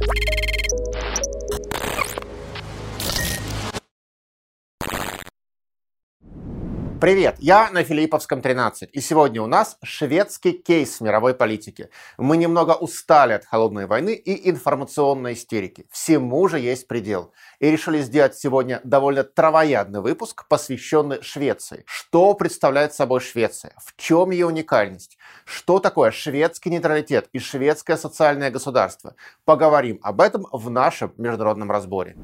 you Привет, я на Филипповском 13, и сегодня у нас шведский кейс мировой политики. Мы немного устали от холодной войны и информационной истерики. Всему же есть предел. И решили сделать сегодня довольно травоядный выпуск, посвященный Швеции. Что представляет собой Швеция? В чем ее уникальность? Что такое шведский нейтралитет и шведское социальное государство? Поговорим об этом в нашем международном разборе.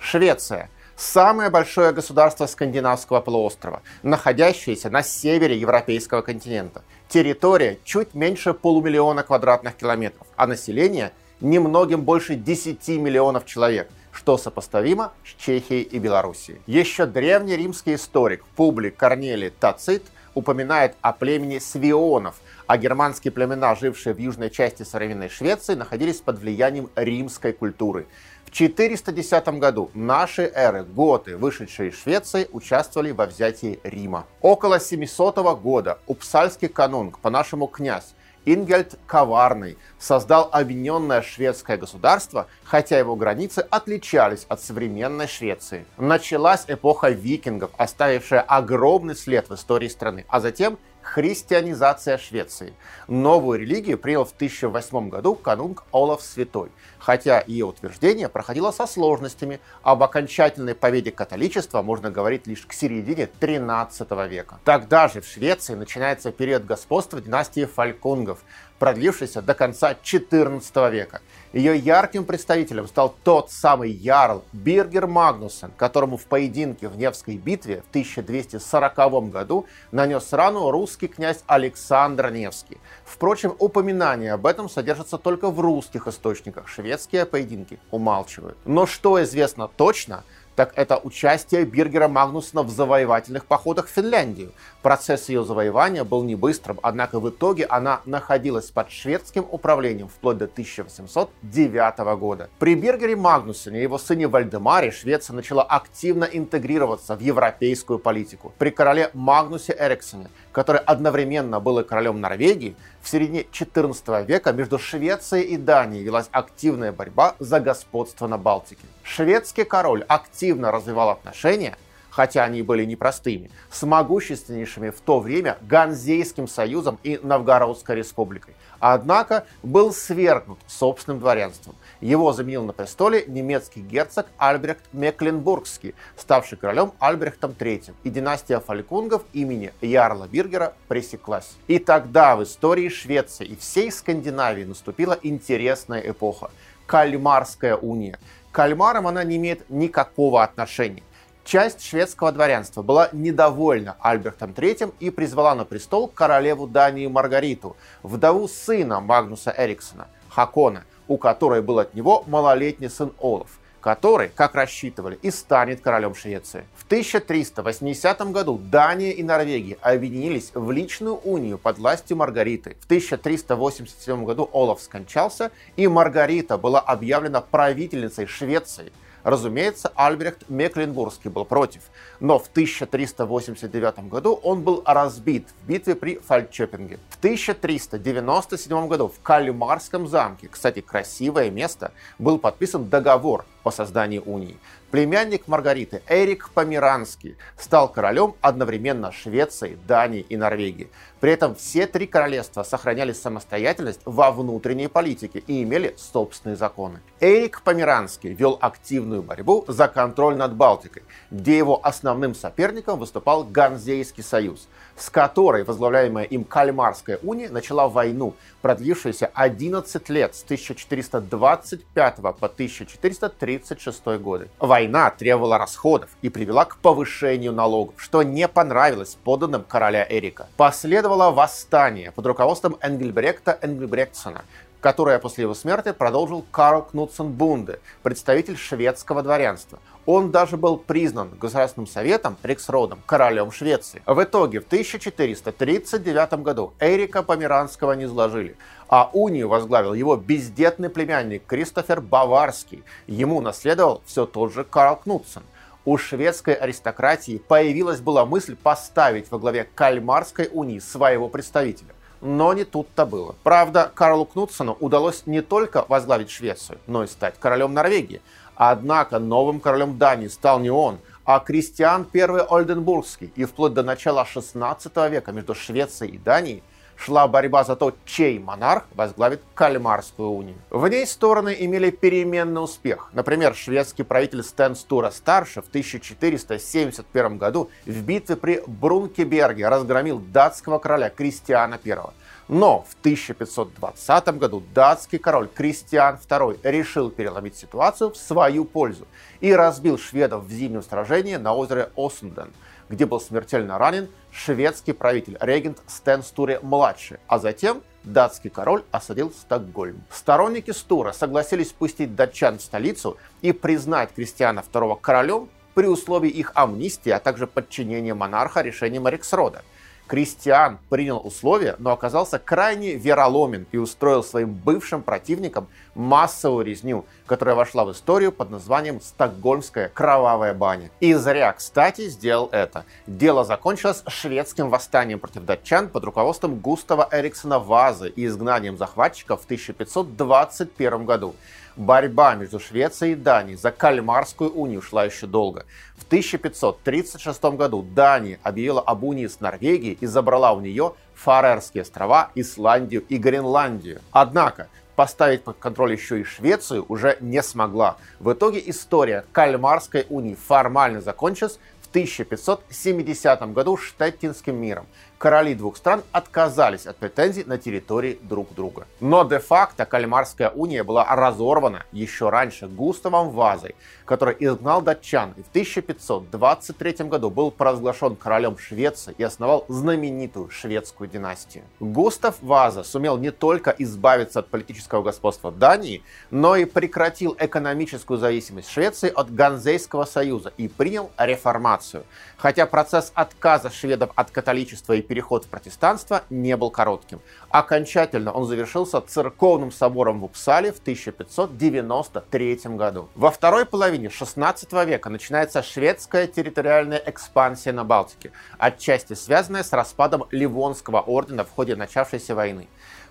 Швеция – самое большое государство скандинавского полуострова, находящееся на севере европейского континента. Территория чуть меньше полумиллиона квадратных километров, а население немногим больше 10 миллионов человек, что сопоставимо с Чехией и Белоруссией. Еще древний римский историк Публик Корнелий Тацит упоминает о племени свионов, а германские племена, жившие в южной части современной Швеции, находились под влиянием римской культуры – в 410 году нашей эры готы, вышедшие из Швеции, участвовали во взятии Рима. Около 700 года Упсальский канунг, по-нашему князь, Ингельд Коварный создал объединенное шведское государство, хотя его границы отличались от современной Швеции. Началась эпоха викингов, оставившая огромный след в истории страны, а затем христианизация Швеции. Новую религию принял в 1008 году канунг Олаф Святой, хотя ее утверждение проходило со сложностями, об окончательной победе католичества можно говорить лишь к середине 13 века. Тогда же в Швеции начинается период господства династии Фалькунгов, продлившийся до конца 14 века. Ее ярким представителем стал тот самый ярл Биргер Магнусен, которому в поединке в Невской битве в 1240 году нанес рану русский князь Александр Невский. Впрочем, упоминание об этом содержится только в русских источниках. Шведские поединки умалчивают. Но что известно точно – так это участие Биргера Магнусона в завоевательных походах в Финляндию. Процесс ее завоевания был не быстрым, однако в итоге она находилась под шведским управлением вплоть до 1809 года. При Биргере Магнусоне и его сыне Вальдемаре Швеция начала активно интегрироваться в европейскую политику. При короле Магнусе Эриксоне, который одновременно был и королем Норвегии, в середине XIV века между Швецией и Данией велась активная борьба за господство на Балтике. Шведский король активно развивал отношения, хотя они были непростыми, с могущественнейшими в то время Ганзейским союзом и Новгородской республикой. Однако был свергнут собственным дворянством. Его заменил на престоле немецкий герцог Альбрехт Мекленбургский, ставший королем Альбрехтом III, и династия фалькунгов имени Ярла Биргера пресеклась. И тогда в истории Швеции и всей Скандинавии наступила интересная эпоха – Кальмарская уния. К кальмарам она не имеет никакого отношения. Часть шведского дворянства была недовольна Альбертом III и призвала на престол королеву Дании Маргариту, вдову сына Магнуса Эриксона, Хакона, у которой был от него малолетний сын Олаф, который, как рассчитывали, и станет королем Швеции. В 1380 году Дания и Норвегия объединились в личную унию под властью Маргариты. В 1387 году Олаф скончался, и Маргарита была объявлена правительницей Швеции – Разумеется, Альбрехт Мекленбургский был против, но в 1389 году он был разбит в битве при Фальчопинге. В 1397 году в Кальмарском замке, кстати, красивое место, был подписан договор о создании унии. Племянник Маргариты Эрик Померанский стал королем одновременно Швеции, Дании и Норвегии. При этом все три королевства сохраняли самостоятельность во внутренней политике и имели собственные законы. Эрик Померанский вел активную борьбу за контроль над Балтикой, где его основным соперником выступал Ганзейский союз, с которой возглавляемая им Кальмарская уния начала войну, продлившуюся 11 лет с 1425 по 1436 годы. Война требовала расходов и привела к повышению налогов, что не понравилось подданным короля Эрика. Последовало восстание под руководством Энгельбректа Энгельбректсона, которое после его смерти продолжил Карл Кнутсен Бунде, представитель шведского дворянства. Он даже был признан Государственным советом Риксродом королем Швеции. В итоге в 1439 году Эрика Померанского не изложили, а унию возглавил его бездетный племянник Кристофер Баварский. Ему наследовал все тот же Карл Кнутсен у шведской аристократии появилась была мысль поставить во главе Кальмарской унии своего представителя. Но не тут-то было. Правда, Карлу Кнутсону удалось не только возглавить Швецию, но и стать королем Норвегии. Однако новым королем Дании стал не он, а Кристиан I Ольденбургский. И вплоть до начала 16 века между Швецией и Данией шла борьба за то, чей монарх возглавит Кальмарскую унию. В ней стороны имели переменный успех. Например, шведский правитель Стен Стура-старший в 1471 году в битве при Брункеберге разгромил датского короля Кристиана I. Но в 1520 году датский король Кристиан II решил переломить ситуацию в свою пользу и разбил шведов в зимнем сражении на озере Осунден – где был смертельно ранен шведский правитель, регент Стен Стуре-младший, а затем датский король осадил Стокгольм. Сторонники Стура согласились пустить датчан в столицу и признать Кристиана II королем при условии их амнистии, а также подчинения монарха решениям Рексрода – Кристиан принял условия, но оказался крайне вероломен и устроил своим бывшим противникам массовую резню, которая вошла в историю под названием «Стокгольмская кровавая баня». И зря, кстати, сделал это. Дело закончилось шведским восстанием против датчан под руководством Густава Эриксона Вазы и изгнанием захватчиков в 1521 году. Борьба между Швецией и Данией за Кальмарскую унию шла еще долго. В 1536 году Дания объявила об унии с Норвегией и забрала у нее Фарерские острова, Исландию и Гренландию. Однако поставить под контроль еще и Швецию уже не смогла. В итоге история Кальмарской унии формально закончилась в 1570 году Штеттинским миром короли двух стран отказались от претензий на территории друг друга. Но де-факто Кальмарская уния была разорвана еще раньше Густавом Вазой, который изгнал датчан и в 1523 году был провозглашен королем Швеции и основал знаменитую шведскую династию. Густав Ваза сумел не только избавиться от политического господства Дании, но и прекратил экономическую зависимость Швеции от Ганзейского союза и принял реформацию. Хотя процесс отказа шведов от католичества и переход в протестанство не был коротким. Окончательно он завершился церковным собором в Упсале в 1593 году. Во второй половине 16 века начинается шведская территориальная экспансия на Балтике, отчасти связанная с распадом Ливонского ордена в ходе начавшейся войны.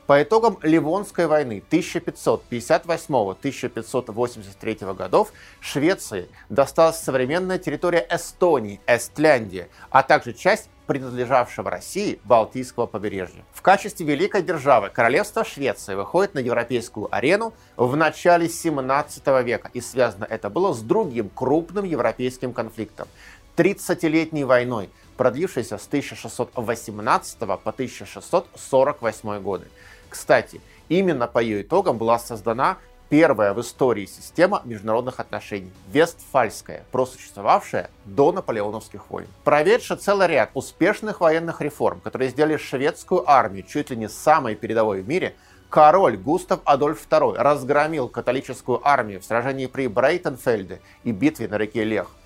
По итогам Ливонской войны 1558-1583 годов Швеции досталась современная территория Эстонии, Эстляндия, а также часть принадлежавшего России Балтийского побережья. В качестве великой державы королевство Швеции выходит на европейскую арену в начале 17 века, и связано это было с другим крупным европейским конфликтом – 30-летней войной, продлившейся с 1618 по 1648 годы. Кстати, именно по ее итогам была создана первая в истории система международных отношений, Вестфальская, просуществовавшая до наполеоновских войн. Проведший целый ряд успешных военных реформ, которые сделали шведскую армию чуть ли не самой передовой в мире, король Густав Адольф II разгромил католическую армию в сражении при Брейтенфельде и битве на реке Лех –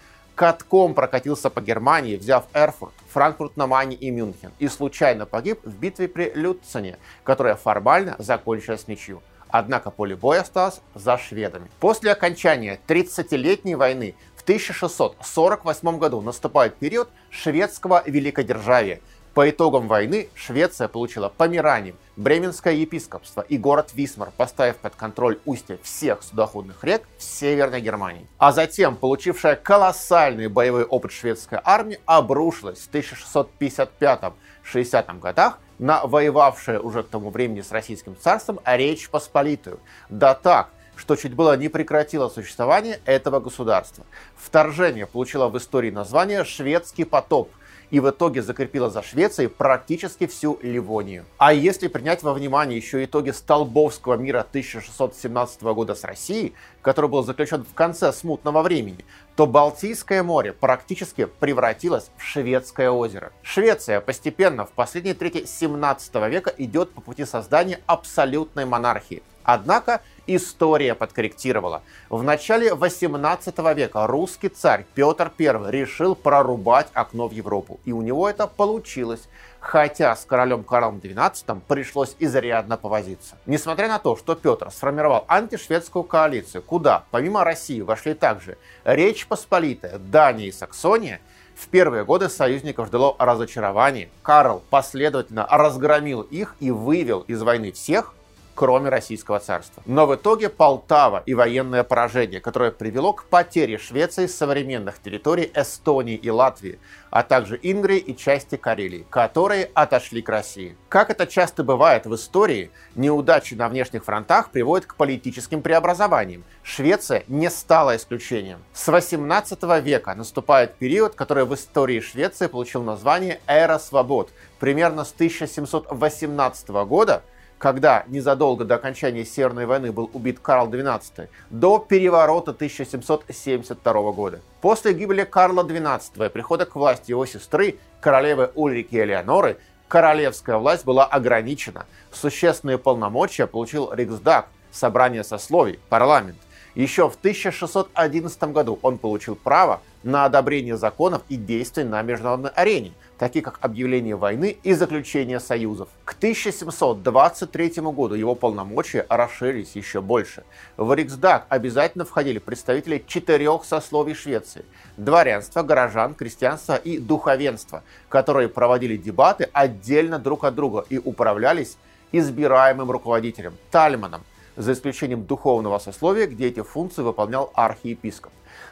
катком прокатился по Германии, взяв Эрфурт, Франкфурт на Майне и Мюнхен, и случайно погиб в битве при Люцене, которая формально закончилась ничью. Однако поле боя осталось за шведами. После окончания 30-летней войны в 1648 году наступает период шведского великодержавия, по итогам войны Швеция получила Померанию, Бременское епископство и город Висмар, поставив под контроль устья всех судоходных рек в Северной Германии. А затем, получившая колоссальный боевой опыт шведская армия, обрушилась в 1655-60 годах на воевавшее уже к тому времени с Российским царством Речь Посполитую. Да так, что чуть было не прекратило существование этого государства. Вторжение получило в истории название «Шведский потоп», и в итоге закрепила за Швецией практически всю Ливонию. А если принять во внимание еще итоги Столбовского мира 1617 года с Россией, который был заключен в конце смутного времени, то Балтийское море практически превратилось в Шведское озеро. Швеция постепенно в последней трети 17 века идет по пути создания абсолютной монархии. Однако история подкорректировала. В начале 18 века русский царь Петр I решил прорубать окно в Европу. И у него это получилось. Хотя с королем Карлом XII пришлось изрядно повозиться. Несмотря на то, что Петр сформировал антишведскую коалицию, куда помимо России вошли также Речь Посполитая, Дания и Саксония, В первые годы союзников ждало разочарование. Карл последовательно разгромил их и вывел из войны всех, кроме Российского царства. Но в итоге Полтава и военное поражение, которое привело к потере Швеции современных территорий Эстонии и Латвии, а также Ингрии и части Карелии, которые отошли к России. Как это часто бывает в истории, неудачи на внешних фронтах приводят к политическим преобразованиям. Швеция не стала исключением. С 18 века наступает период, который в истории Швеции получил название «Эра свобод». Примерно с 1718 года когда незадолго до окончания Северной войны был убит Карл XII, до переворота 1772 года. После гибели Карла XII и прихода к власти его сестры, королевы Ульрики Элеоноры, королевская власть была ограничена. Существенные полномочия получил Риксдаг, собрание сословий, парламент. Еще в 1611 году он получил право на одобрение законов и действий на международной арене, такие как объявление войны и заключение союзов. К 1723 году его полномочия расширились еще больше. В Риксдаг обязательно входили представители четырех сословий Швеции – дворянства, горожан, крестьянства и духовенства, которые проводили дебаты отдельно друг от друга и управлялись избираемым руководителем – Тальманом, за исключением духовного сословия, где эти функции выполнял архиепископ.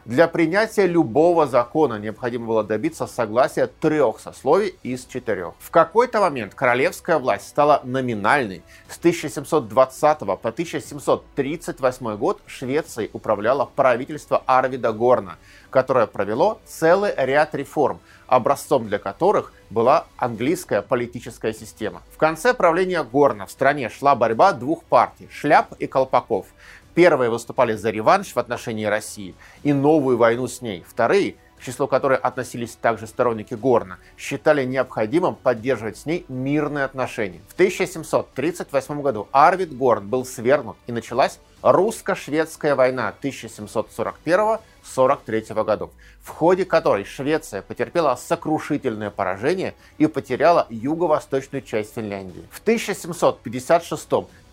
Для принятия любого закона необходимо было добиться согласия трех сословий из четырех. В какой-то момент королевская власть стала номинальной. С 1720 по 1738 год Швецией управляло правительство Арвида Горна, которое провело целый ряд реформ, образцом для которых была английская политическая система. В конце правления Горна в стране шла борьба двух партий – шляп и колпаков. Первые выступали за реванш в отношении России и новую войну с ней. Вторые, к числу которых относились также сторонники Горна, считали необходимым поддерживать с ней мирные отношения. В 1738 году Арвид Горн был свергнут и началась русско-шведская война 1741-43 годов, в ходе которой Швеция потерпела сокрушительное поражение и потеряла юго-восточную часть Финляндии. В 1756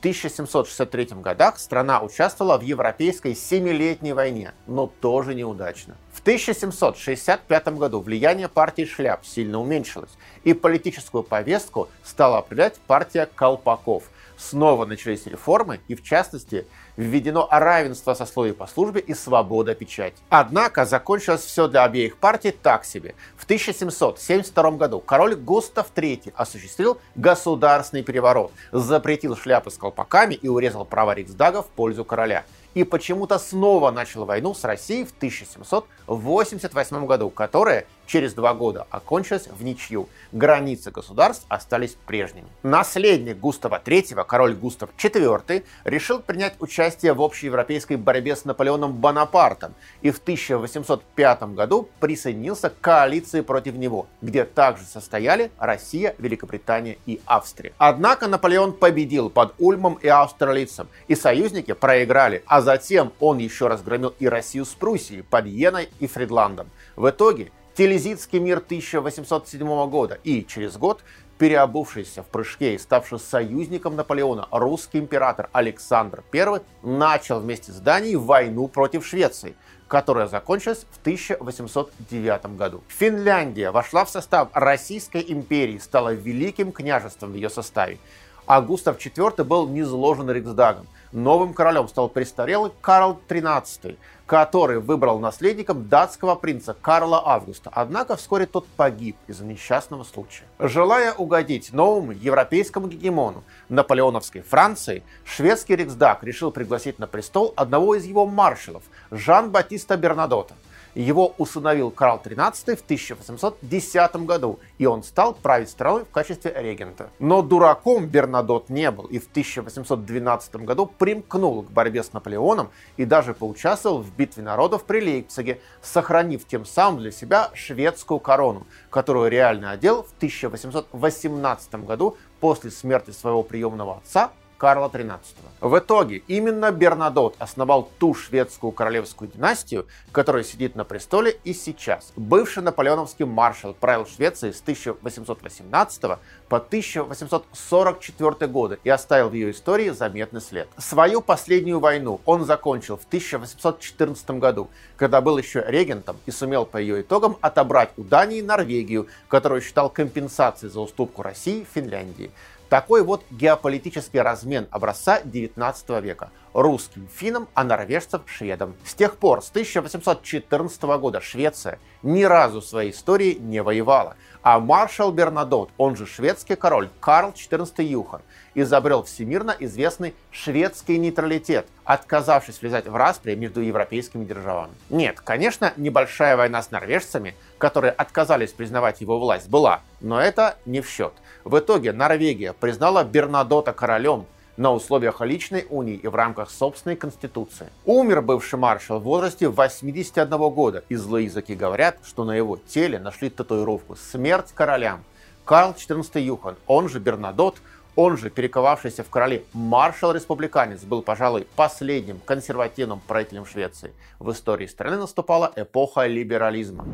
1763 годах страна участвовала в Европейской семилетней войне, но тоже неудачно. В 1765 году влияние партии Шляп сильно уменьшилось, и политическую повестку стала определять партия Колпаков. Снова начались реформы, и в частности введено равенство сословий по службе и свобода печати. Однако закончилось все для обеих партий так себе. В 1772 году король Густав III осуществил государственный переворот, запретил шляпы с колпаками и урезал права Риксдага в пользу короля и почему-то снова начал войну с Россией в 1788 году, которая через два года окончилась в ничью. Границы государств остались прежними. Наследник Густава III, король Густав IV, решил принять участие в общеевропейской борьбе с Наполеоном Бонапартом и в 1805 году присоединился к коалиции против него, где также состояли Россия, Великобритания и Австрия. Однако Наполеон победил под Ульмом и Аустерлицем, и союзники проиграли, а затем он еще разгромил и Россию с Пруссией под Йеной и Фридландом. В итоге Телезитский мир 1807 года и через год переобувшийся в прыжке и ставший союзником Наполеона русский император Александр I начал вместе с Данией войну против Швеции, которая закончилась в 1809 году. Финляндия вошла в состав Российской империи, стала великим княжеством в ее составе, а Густав IV был низложен Риксдагом. Новым королем стал престарелый Карл XIII, который выбрал наследником датского принца Карла Августа. Однако вскоре тот погиб из-за несчастного случая. Желая угодить новому европейскому гегемону наполеоновской Франции, шведский Риксдаг решил пригласить на престол одного из его маршалов, Жан-Батиста Бернадота. Его усыновил Карл XIII в 1810 году, и он стал править страной в качестве регента. Но дураком Бернадот не был, и в 1812 году примкнул к борьбе с Наполеоном и даже поучаствовал в битве народов при Лейпциге, сохранив тем самым для себя шведскую корону, которую реально одел в 1818 году после смерти своего приемного отца Карла XIII. В итоге именно Бернадот основал ту шведскую королевскую династию, которая сидит на престоле и сейчас. Бывший наполеоновский маршал правил Швецией с 1818 по 1844 годы и оставил в ее истории заметный след. Свою последнюю войну он закончил в 1814 году, когда был еще регентом и сумел по ее итогам отобрать у Дании Норвегию, которую считал компенсацией за уступку России Финляндии. Такой вот геополитический размен образца 19 века. Русским финнам, а норвежцам шведам. С тех пор, с 1814 года, Швеция ни разу в своей истории не воевала. А маршал Бернадот, он же шведский король Карл XIV Юхан, изобрел всемирно известный шведский нейтралитет, отказавшись влезать в распри между европейскими державами. Нет, конечно, небольшая война с норвежцами, которые отказались признавать его власть, была, но это не в счет. В итоге Норвегия признала Бернадота королем, на условиях личной унии и в рамках собственной конституции. Умер бывший маршал в возрасте 81 года, и злые языки говорят, что на его теле нашли татуировку «Смерть королям». Карл XIV Юхан, он же Бернадот, он же перековавшийся в короле маршал-республиканец, был, пожалуй, последним консервативным правителем Швеции. В истории страны наступала эпоха либерализма.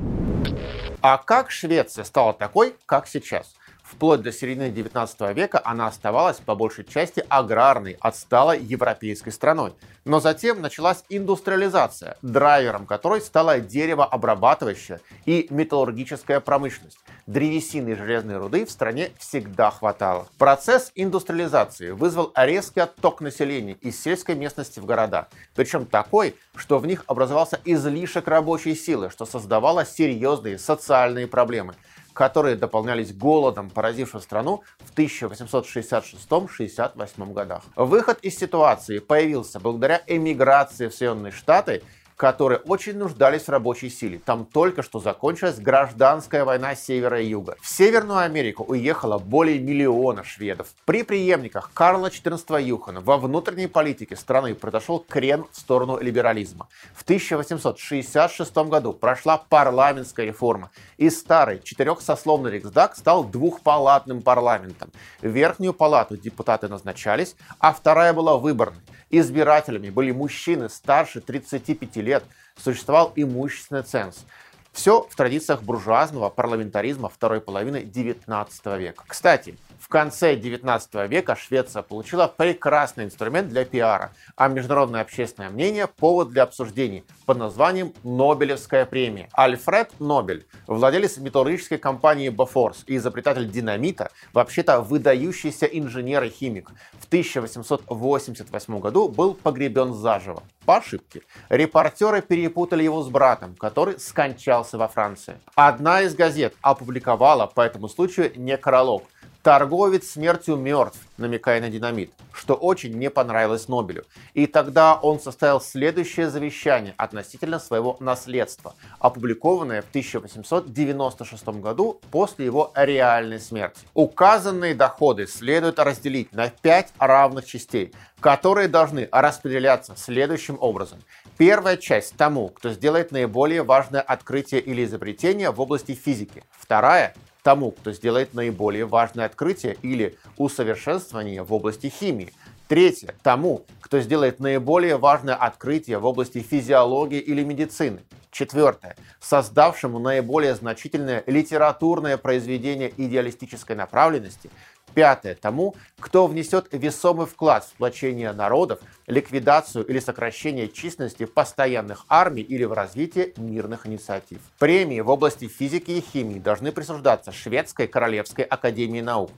А как Швеция стала такой, как сейчас? Вплоть до середины 19 века она оставалась по большей части аграрной, отсталой европейской страной. Но затем началась индустриализация, драйвером которой стала деревообрабатывающая и металлургическая промышленность. Древесины и железной руды в стране всегда хватало. Процесс индустриализации вызвал резкий отток населения из сельской местности в города. Причем такой, что в них образовался излишек рабочей силы, что создавало серьезные социальные проблемы – которые дополнялись голодом, поразившим страну в 1866-68 годах. Выход из ситуации появился благодаря эмиграции в Соединенные Штаты которые очень нуждались в рабочей силе. Там только что закончилась гражданская война севера и юга. В Северную Америку уехало более миллиона шведов. При преемниках Карла XIV Юхана во внутренней политике страны произошел крен в сторону либерализма. В 1866 году прошла парламентская реформа, и старый четырехсословный Риксдаг стал двухпалатным парламентом. Верхнюю палату депутаты назначались, а вторая была выборной. Избирателями были мужчины старше 35 лет, существовал имущественный ценз. Все в традициях буржуазного парламентаризма второй половины XIX века. Кстати, в конце XIX века Швеция получила прекрасный инструмент для пиара, а международное общественное мнение – повод для обсуждений под названием Нобелевская премия. Альфред Нобель, владелец металлургической компании Бофорс и изобретатель динамита, вообще-то выдающийся инженер и химик, в 1888 году был погребен заживо. По ошибке. Репортеры перепутали его с братом, который скончался во Франции. Одна из газет опубликовала по этому случаю некролог – Торговец смертью мертв, намекая на динамит, что очень не понравилось Нобелю. И тогда он составил следующее завещание относительно своего наследства, опубликованное в 1896 году после его реальной смерти. Указанные доходы следует разделить на пять равных частей, которые должны распределяться следующим образом. Первая часть тому, кто сделает наиболее важное открытие или изобретение в области физики. Вторая тому, кто сделает наиболее важное открытие или усовершенствование в области химии. Третье – тому, кто сделает наиболее важное открытие в области физиологии или медицины. Четвертое – создавшему наиболее значительное литературное произведение идеалистической направленности, Пятое. Тому, кто внесет весомый вклад в сплочение народов, ликвидацию или сокращение численности постоянных армий или в развитие мирных инициатив. Премии в области физики и химии должны присуждаться Шведской Королевской Академии Наук,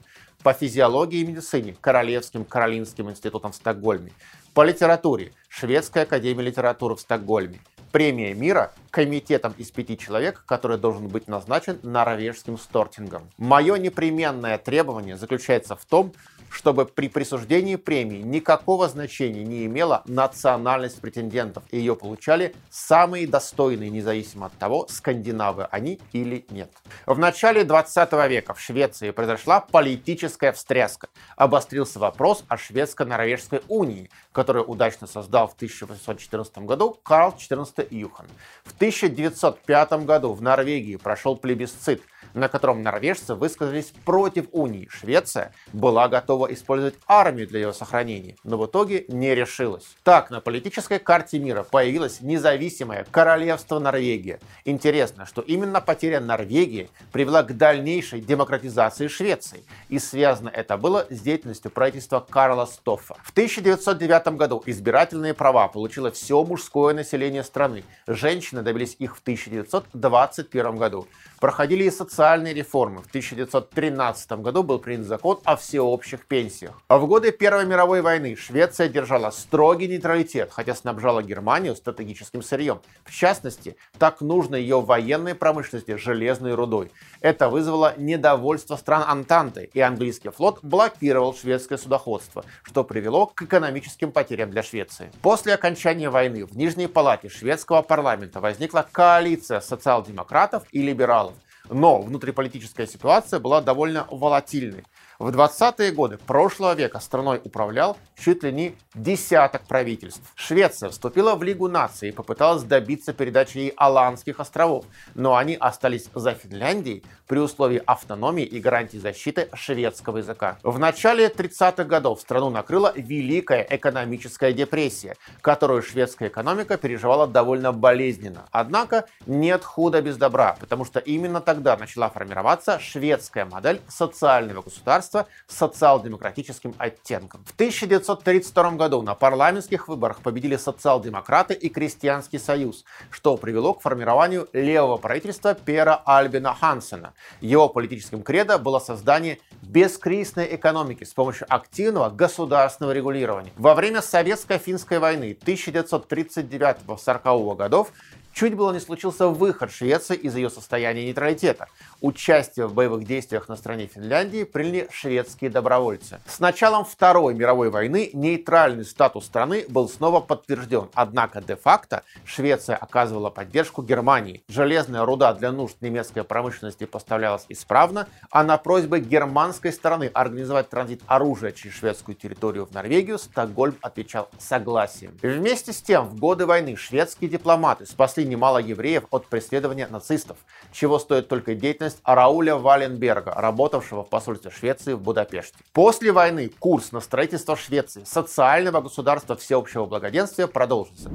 по физиологии и медицине Королевским Каролинским институтом в Стокгольме, по литературе Шведской Академии литературы в Стокгольме, премия мира комитетом из пяти человек, который должен быть назначен норвежским стортингом. Мое непременное требование заключается в том, чтобы при присуждении премии никакого значения не имела национальность претендентов, и ее получали самые достойные, независимо от того, скандинавы они или нет. В начале 20 века в Швеции произошла политическая встряска. Обострился вопрос о шведско-норвежской унии, которую удачно создал в 1814 году Карл XIV Юхан. В 1905 году в Норвегии прошел плебисцит – на котором норвежцы высказались против унии. Швеция была готова использовать армию для ее сохранения, но в итоге не решилась. Так, на политической карте мира появилось независимое королевство Норвегия. Интересно, что именно потеря Норвегии привела к дальнейшей демократизации Швеции, и связано это было с деятельностью правительства Карла Стоффа. В 1909 году избирательные права получило все мужское население страны. Женщины добились их в 1921 году. Проходили и социальные реформы. В 1913 году был принят закон о всеобщих пенсиях. А в годы Первой мировой войны Швеция держала строгий нейтралитет, хотя снабжала Германию стратегическим сырьем. В частности, так нужно ее военной промышленности железной рудой. Это вызвало недовольство стран Антанты, и английский флот блокировал шведское судоходство, что привело к экономическим потерям для Швеции. После окончания войны в Нижней палате шведского парламента возникла коалиция социал-демократов и либералов. Но внутриполитическая ситуация была довольно волатильной. В 20-е годы прошлого века страной управлял чуть ли не десяток правительств. Швеция вступила в Лигу наций и попыталась добиться передачи ей Аландских островов, но они остались за Финляндией при условии автономии и гарантии защиты шведского языка. В начале 30-х годов страну накрыла Великая экономическая депрессия, которую шведская экономика переживала довольно болезненно. Однако нет худа без добра, потому что именно тогда начала формироваться шведская модель социального государства государства с социал-демократическим оттенком. В 1932 году на парламентских выборах победили социал-демократы и Крестьянский союз, что привело к формированию левого правительства Пера Альбина Хансена. Его политическим кредо было создание бескризисной экономики с помощью активного государственного регулирования. Во время Советско-финской войны 1939-1940 годов чуть было не случился выход Швеции из ее состояния нейтралитета. Участие в боевых действиях на стороне Финляндии приняли шведские добровольцы. С началом Второй мировой войны нейтральный статус страны был снова подтвержден, однако де-факто Швеция оказывала поддержку Германии. Железная руда для нужд немецкой промышленности поставлялась исправно, а на просьбы германской стороны организовать транзит оружия через шведскую территорию в Норвегию Стокгольм отвечал согласием. Вместе с тем, в годы войны шведские дипломаты спасли немало евреев от преследования нацистов, чего стоит только деятельность Рауля Валенберга, работавшего в посольстве Швеции в Будапеште. После войны курс на строительство Швеции социального государства всеобщего благоденствия продолжится.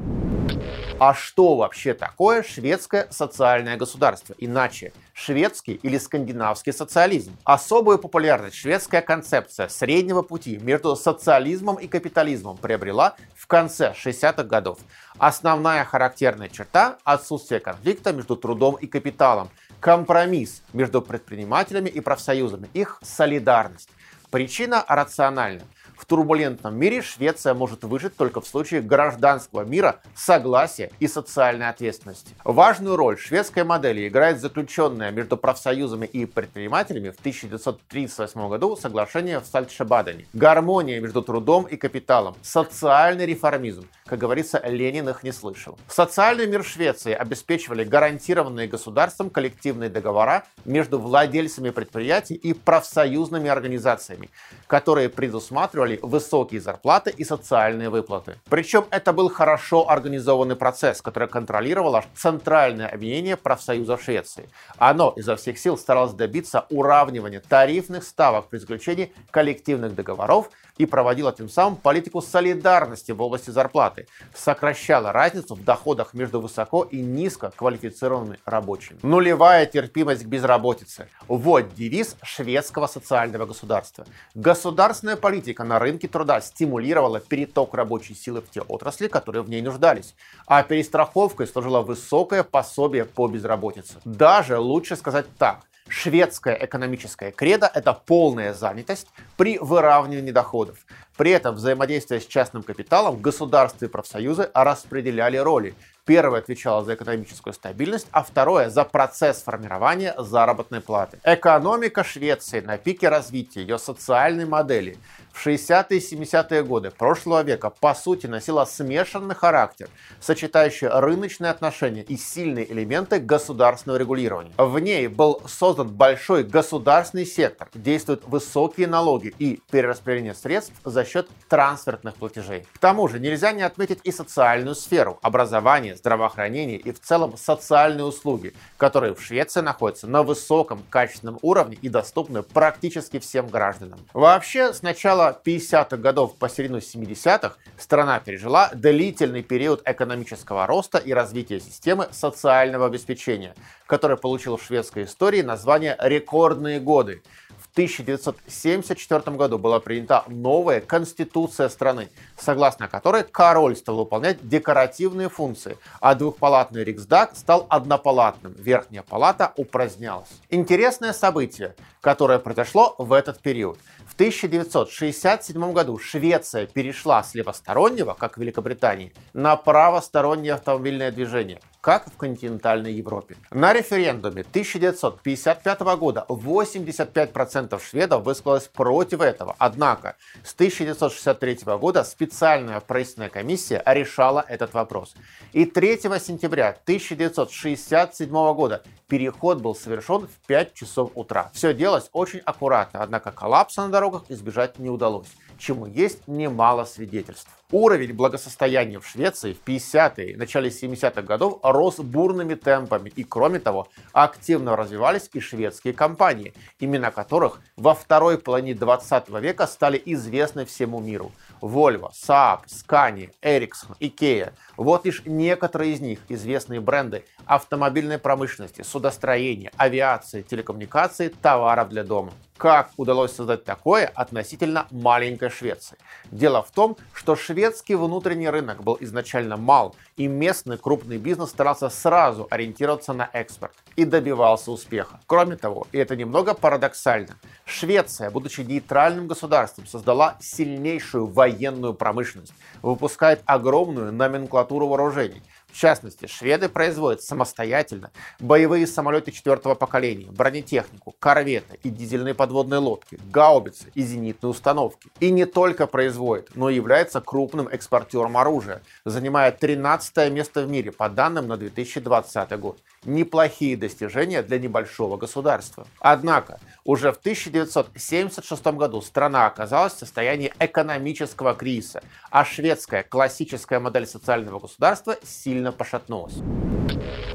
А что вообще такое шведское социальное государство? Иначе шведский или скандинавский социализм. Особую популярность шведская концепция среднего пути между социализмом и капитализмом приобрела в конце 60-х годов. Основная характерная черта – отсутствие конфликта между трудом и капиталом, компромисс между предпринимателями и профсоюзами, их солидарность. Причина рациональна – в турбулентном мире Швеция может выжить только в случае гражданского мира, согласия и социальной ответственности. Важную роль шведской модели играет заключенное между профсоюзами и предпринимателями в 1938 году соглашение в Сальтшебадене. Гармония между трудом и капиталом, социальный реформизм. Как говорится, Ленин их не слышал. Социальный мир Швеции обеспечивали гарантированные государством коллективные договора между владельцами предприятий и профсоюзными организациями, которые предусматривали гарантировали высокие зарплаты и социальные выплаты. Причем это был хорошо организованный процесс, который контролировало Центральное объединение профсоюзов Швеции. Оно изо всех сил старалось добиться уравнивания тарифных ставок при заключении коллективных договоров и проводила тем самым политику солидарности в области зарплаты, сокращала разницу в доходах между высоко и низко квалифицированными рабочими. Нулевая терпимость к безработице. Вот девиз шведского социального государства. Государственная политика на рынке труда стимулировала переток рабочей силы в те отрасли, которые в ней нуждались, а перестраховкой служило высокое пособие по безработице. Даже лучше сказать так, Шведская экономическая кредо – это полная занятость при выравнивании доходов. При этом взаимодействие с частным капиталом государства и профсоюзы распределяли роли. Первое отвечало за экономическую стабильность, а второе за процесс формирования заработной платы. Экономика Швеции на пике развития, ее социальной модели в 60-е и 70-е годы прошлого века по сути носила смешанный характер, сочетающий рыночные отношения и сильные элементы государственного регулирования. В ней был создан большой государственный сектор, действуют высокие налоги и перераспределение средств за счет трансфертных платежей. К тому же нельзя не отметить и социальную сферу, образование, здравоохранение и в целом социальные услуги, которые в Швеции находятся на высоком качественном уровне и доступны практически всем гражданам. Вообще, с начала 50-х годов по середину 70-х страна пережила длительный период экономического роста и развития системы социального обеспечения, который получил в шведской истории название «рекордные годы». В 1974 году была принята новая конституция страны, согласно которой король стал выполнять декоративные функции, а двухпалатный Риксдаг стал однопалатным, верхняя палата упразднялась. Интересное событие, которое произошло в этот период. В 1967 году Швеция перешла с левостороннего, как в Великобритании, на правостороннее автомобильное движение как в континентальной Европе. На референдуме 1955 года 85% шведов высказалось против этого. Однако с 1963 года специальная правительственная комиссия решала этот вопрос. И 3 сентября 1967 года переход был совершен в 5 часов утра. Все делалось очень аккуратно, однако коллапса на дорогах избежать не удалось чему есть немало свидетельств. Уровень благосостояния в Швеции в 50-е и начале 70-х годов рос бурными темпами, и кроме того, активно развивались и шведские компании, имена которых во второй половине 20 века стали известны всему миру. Volvo, Saab, Scania, Ericsson, Ikea. Вот лишь некоторые из них известные бренды автомобильной промышленности, судостроения, авиации, телекоммуникации, товаров для дома. Как удалось создать такое относительно маленькой Швеции? Дело в том, что шведский внутренний рынок был изначально мал, и местный крупный бизнес старался сразу ориентироваться на экспорт и добивался успеха. Кроме того, и это немного парадоксально, Швеция, будучи нейтральным государством, создала сильнейшую военную промышленность, выпускает огромную номенклатуру вооружений – в частности, шведы производят самостоятельно боевые самолеты четвертого поколения, бронетехнику, корветы и дизельные подводные лодки, гаубицы и зенитные установки. И не только производят, но и является крупным экспортером оружия, занимая 13 место в мире по данным на 2020 год. Неплохие достижения для небольшого государства. Однако, уже в 1976 году страна оказалась в состоянии экономического кризиса, а шведская классическая модель социального государства сильно пошатнулась.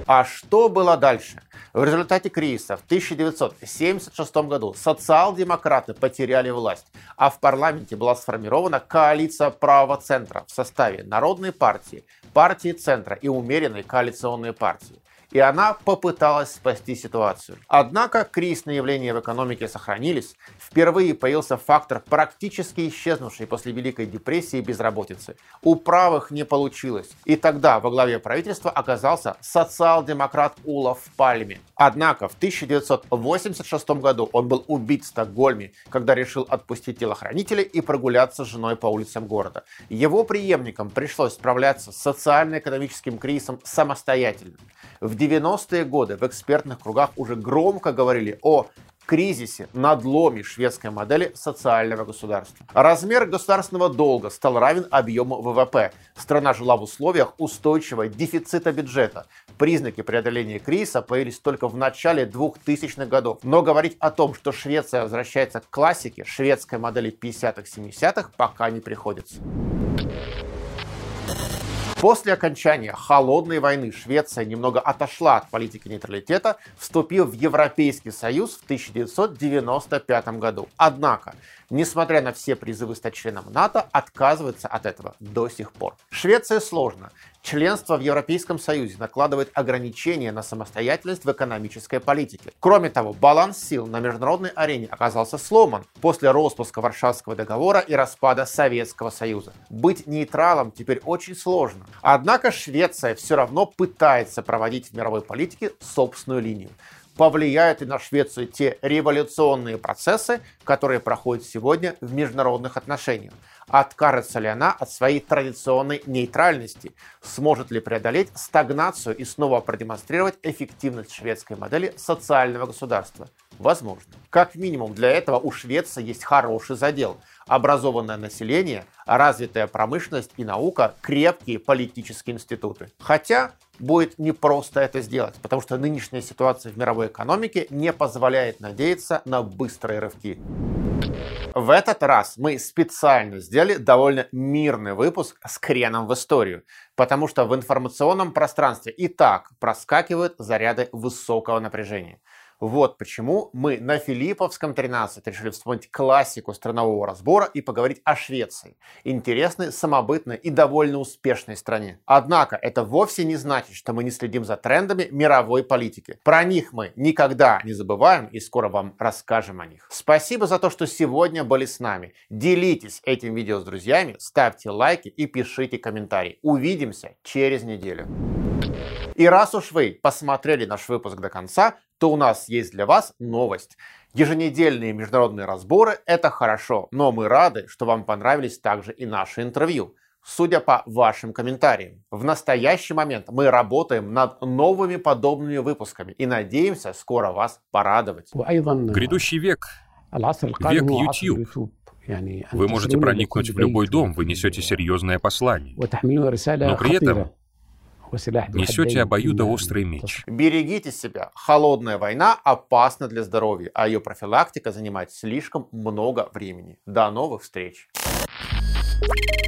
А что было дальше? В результате кризиса в 1976 году социал-демократы потеряли власть, а в парламенте была сформирована коалиция правого центра в составе Народной партии, партии центра и умеренной коалиционной партии и она попыталась спасти ситуацию. Однако кризисные явления в экономике сохранились. Впервые появился фактор, практически исчезнувший после Великой депрессии безработицы. У правых не получилось. И тогда во главе правительства оказался социал-демократ Улов Пальме. Однако в 1986 году он был убит в Стокгольме, когда решил отпустить телохранителей и прогуляться с женой по улицам города. Его преемникам пришлось справляться с социально-экономическим кризисом самостоятельно. В 90-е годы в экспертных кругах уже громко говорили о кризисе, надломе шведской модели социального государства. Размер государственного долга стал равен объему ВВП. Страна жила в условиях устойчивого дефицита бюджета. Признаки преодоления кризиса появились только в начале 2000-х годов. Но говорить о том, что Швеция возвращается к классике шведской модели 50-х-70-х, пока не приходится. После окончания холодной войны Швеция немного отошла от политики нейтралитета, вступив в Европейский Союз в 1995 году. Однако несмотря на все призывы стать членом НАТО, отказывается от этого до сих пор. Швеция сложно. Членство в Европейском Союзе накладывает ограничения на самостоятельность в экономической политике. Кроме того, баланс сил на международной арене оказался сломан после распуска Варшавского договора и распада Советского Союза. Быть нейтралом теперь очень сложно. Однако Швеция все равно пытается проводить в мировой политике собственную линию повлияют и на Швецию те революционные процессы, которые проходят сегодня в международных отношениях. Откажется ли она от своей традиционной нейтральности? Сможет ли преодолеть стагнацию и снова продемонстрировать эффективность шведской модели социального государства? Возможно. Как минимум для этого у Швеции есть хороший задел – образованное население, развитая промышленность и наука, крепкие политические институты. Хотя будет непросто это сделать, потому что нынешняя ситуация в мировой экономике не позволяет надеяться на быстрые рывки. В этот раз мы специально сделали довольно мирный выпуск с креном в историю, потому что в информационном пространстве и так проскакивают заряды высокого напряжения. Вот почему мы на Филипповском 13 решили вспомнить классику странового разбора и поговорить о Швеции. Интересной, самобытной и довольно успешной стране. Однако это вовсе не значит, что мы не следим за трендами мировой политики. Про них мы никогда не забываем и скоро вам расскажем о них. Спасибо за то, что сегодня были с нами. Делитесь этим видео с друзьями, ставьте лайки и пишите комментарии. Увидимся через неделю. И раз уж вы посмотрели наш выпуск до конца, то у нас есть для вас новость. Еженедельные международные разборы – это хорошо, но мы рады, что вам понравились также и наши интервью. Судя по вашим комментариям, в настоящий момент мы работаем над новыми подобными выпусками и надеемся скоро вас порадовать. Грядущий век, век YouTube. Вы можете проникнуть в любой дом, вы несете серьезное послание. Но при этом несете обоюдоострый меч. Берегите себя. Холодная война опасна для здоровья, а ее профилактика занимает слишком много времени. До новых встреч. thank you